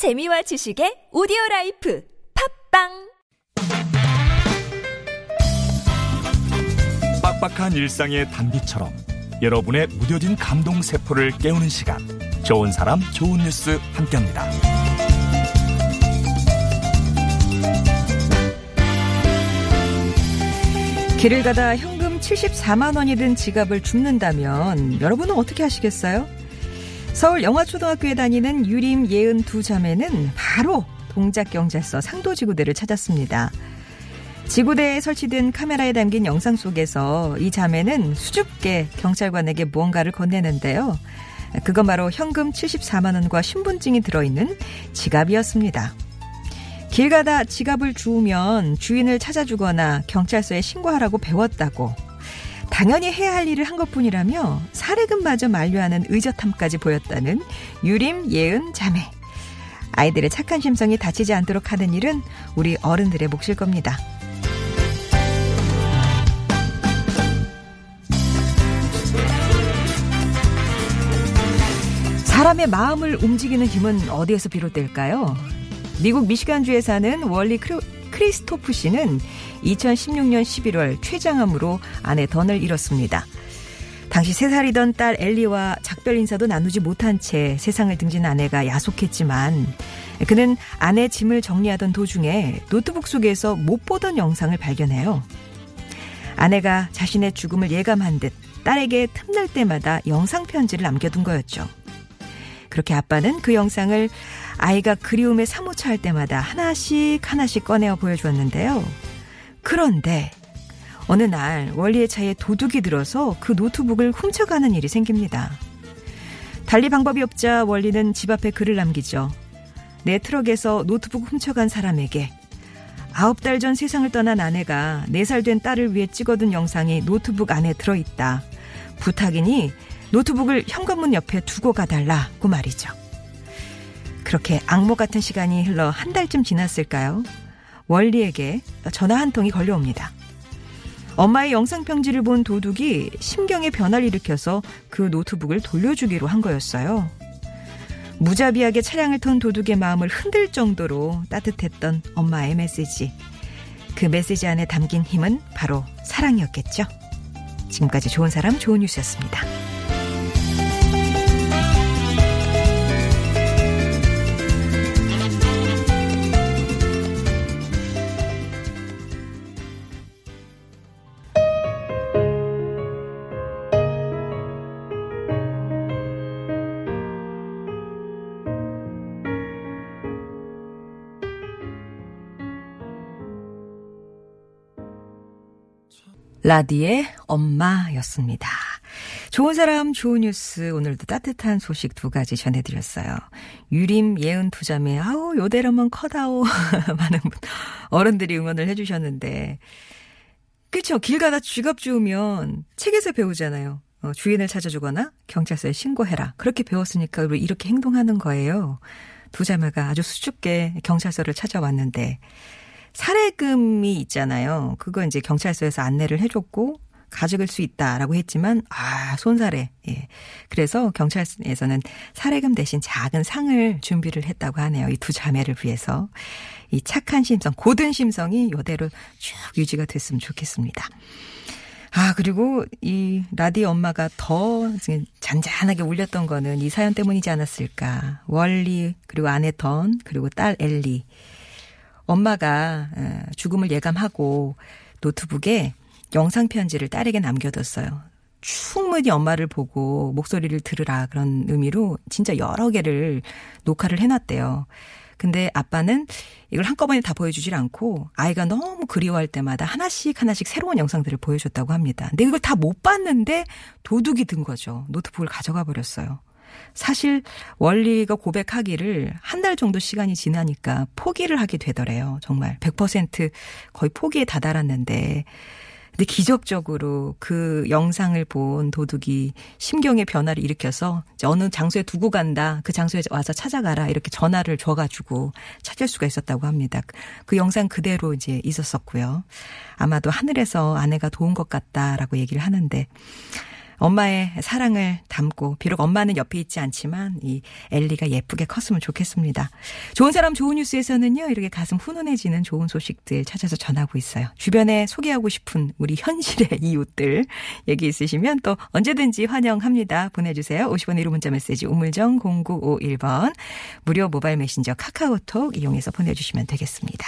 재미와 지식의 오디오 라이프 팟빵 빡빡한 일상의 단비처럼 여러분의 무뎌진 감동 세포를 깨우는 시간 좋은 사람 좋은 뉴스 함께합니다. 길을 가다 현금 74만 원이 든 지갑을 줍는다면 여러분은 어떻게 하시겠어요? 서울 영화초등학교에 다니는 유림 예은 두 자매는 바로 동작경찰서 상도지구대를 찾았습니다. 지구대에 설치된 카메라에 담긴 영상 속에서 이 자매는 수줍게 경찰관에게 무언가를 건네는데요. 그건 바로 현금 74만 원과 신분증이 들어있는 지갑이었습니다. 길 가다 지갑을 주우면 주인을 찾아주거나 경찰서에 신고하라고 배웠다고 당연히 해야 할 일을 한 것뿐이라며 사례금마저 만류하는 의젓함까지 보였다는 유림 예은 자매. 아이들의 착한 심성이 다치지 않도록 하는 일은 우리 어른들의 몫일 겁니다. 사람의 마음을 움직이는 힘은 어디에서 비롯될까요? 미국 미시간주에 사는 월리 크 리스토프 씨는 2016년 11월 췌장암으로 아내 던을 잃었습니다. 당시 3살이던 딸 엘리와 작별 인사도 나누지 못한 채 세상을 등진 아내가 야속했지만 그는 아내 짐을 정리하던 도중에 노트북 속에서 못 보던 영상을 발견해요. 아내가 자신의 죽음을 예감한 듯 딸에게 틈날 때마다 영상 편지를 남겨둔 거였죠. 그렇게 아빠는 그 영상을 아이가 그리움에 사무쳐할 때마다 하나씩 하나씩 꺼내어 보여주었는데요. 그런데 어느 날 원리의 차에 도둑이 들어서 그 노트북을 훔쳐가는 일이 생깁니다. 달리 방법이 없자 원리는 집 앞에 글을 남기죠. 내 트럭에서 노트북 훔쳐간 사람에게 아홉 달 전 세상을 떠난 아내가 네 살 된 딸을 위해 찍어둔 영상이 노트북 안에 들어있다. 부탁이니 노트북을 현관문 옆에 두고 가달라고 말이죠. 그렇게 악몽 같은 시간이 흘러 한 달쯤 지났을까요? 원리에게 전화 한 통이 걸려옵니다. 엄마의 영상 편지를 본 도둑이 심경의 변화를 일으켜서 그 노트북을 돌려주기로 한 거였어요. 무자비하게 차량을 턴 도둑의 마음을 흔들 정도로 따뜻했던 엄마의 메시지. 그 메시지 안에 담긴 힘은 바로 사랑이었겠죠. 지금까지 좋은 사람 좋은 뉴스였습니다. 라디의 엄마였습니다. 좋은 사람, 좋은 뉴스, 오늘도 따뜻한 소식 두 가지 전해드렸어요. 유림, 예은 두 자매, 아우, 요대로만 커다오. 많은 분, 어른들이 응원을 해주셨는데. 그쵸. 길 가다 쥐갑 주우면 책에서 배우잖아요. 어, 주인을 찾아주거나 경찰서에 신고해라. 그렇게 배웠으니까 이렇게 행동하는 거예요. 두 자매가 아주 수줍게 경찰서를 찾아왔는데. 사례금이 있잖아요. 그거 이제 경찰서에서 안내를 해줬고 가져갈 수 있다라고 했지만 아 손사래. 예. 그래서 경찰서에서는 사례금 대신 작은 상을 준비를 했다고 하네요. 이 두 자매를 위해서 이 착한 심성, 고든 심성이 이대로 쭉 유지가 됐으면 좋겠습니다. 아, 그리고 이 라디오 엄마가 더 잔잔하게 울렸던 거는 이 사연 때문이지 않았을까. 월리, 그리고 아내 던, 그리고 딸 엘리. 엄마가 죽음을 예감하고 노트북에 영상 편지를 딸에게 남겨뒀어요. 충분히 엄마를 보고 목소리를 들으라 그런 의미로 진짜 여러 개를 녹화를 해놨대요. 근데 아빠는 이걸 한꺼번에 다 보여주질 않고 아이가 너무 그리워할 때마다 하나씩 하나씩 새로운 영상들을 보여줬다고 합니다. 근데 이걸 다 못 봤는데 도둑이 든 거죠. 노트북을 가져가 버렸어요. 사실 원리가 고백하기를 한 달 정도 시간이 지나니까 포기를 하게 되더래요. 정말 100% 거의 포기에 다다랐는데 근데 기적적으로 그 영상을 본 도둑이 심경의 변화를 일으켜서 어느 장소에 두고 간다. 그 장소에 와서 찾아가라. 이렇게 전화를 줘가지고 찾을 수가 있었다고 합니다. 그 영상 그대로 이제 있었었고요. 아마도 하늘에서 아내가 도운 것 같다라고 얘기를 하는데 엄마의 사랑을 담고 비록 엄마는 옆에 있지 않지만 이 엘리가 예쁘게 컸으면 좋겠습니다. 좋은 사람 좋은 뉴스에서는요. 이렇게 가슴 훈훈해지는 좋은 소식들 찾아서 전하고 있어요. 주변에 소개하고 싶은 우리 현실의 이웃들 얘기 있으시면 또 언제든지 환영합니다. 보내주세요. 50원 1호 문자 메시지 우물정 0951번 무료 모바일 메신저 카카오톡 이용해서 보내주시면 되겠습니다.